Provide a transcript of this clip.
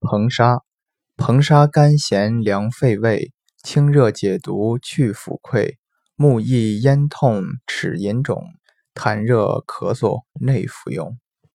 硼砂，硼砂甘咸凉肺胃，清热解毒去腐溃，目易咽痛齿龈肿，痰热咳嗽内服用。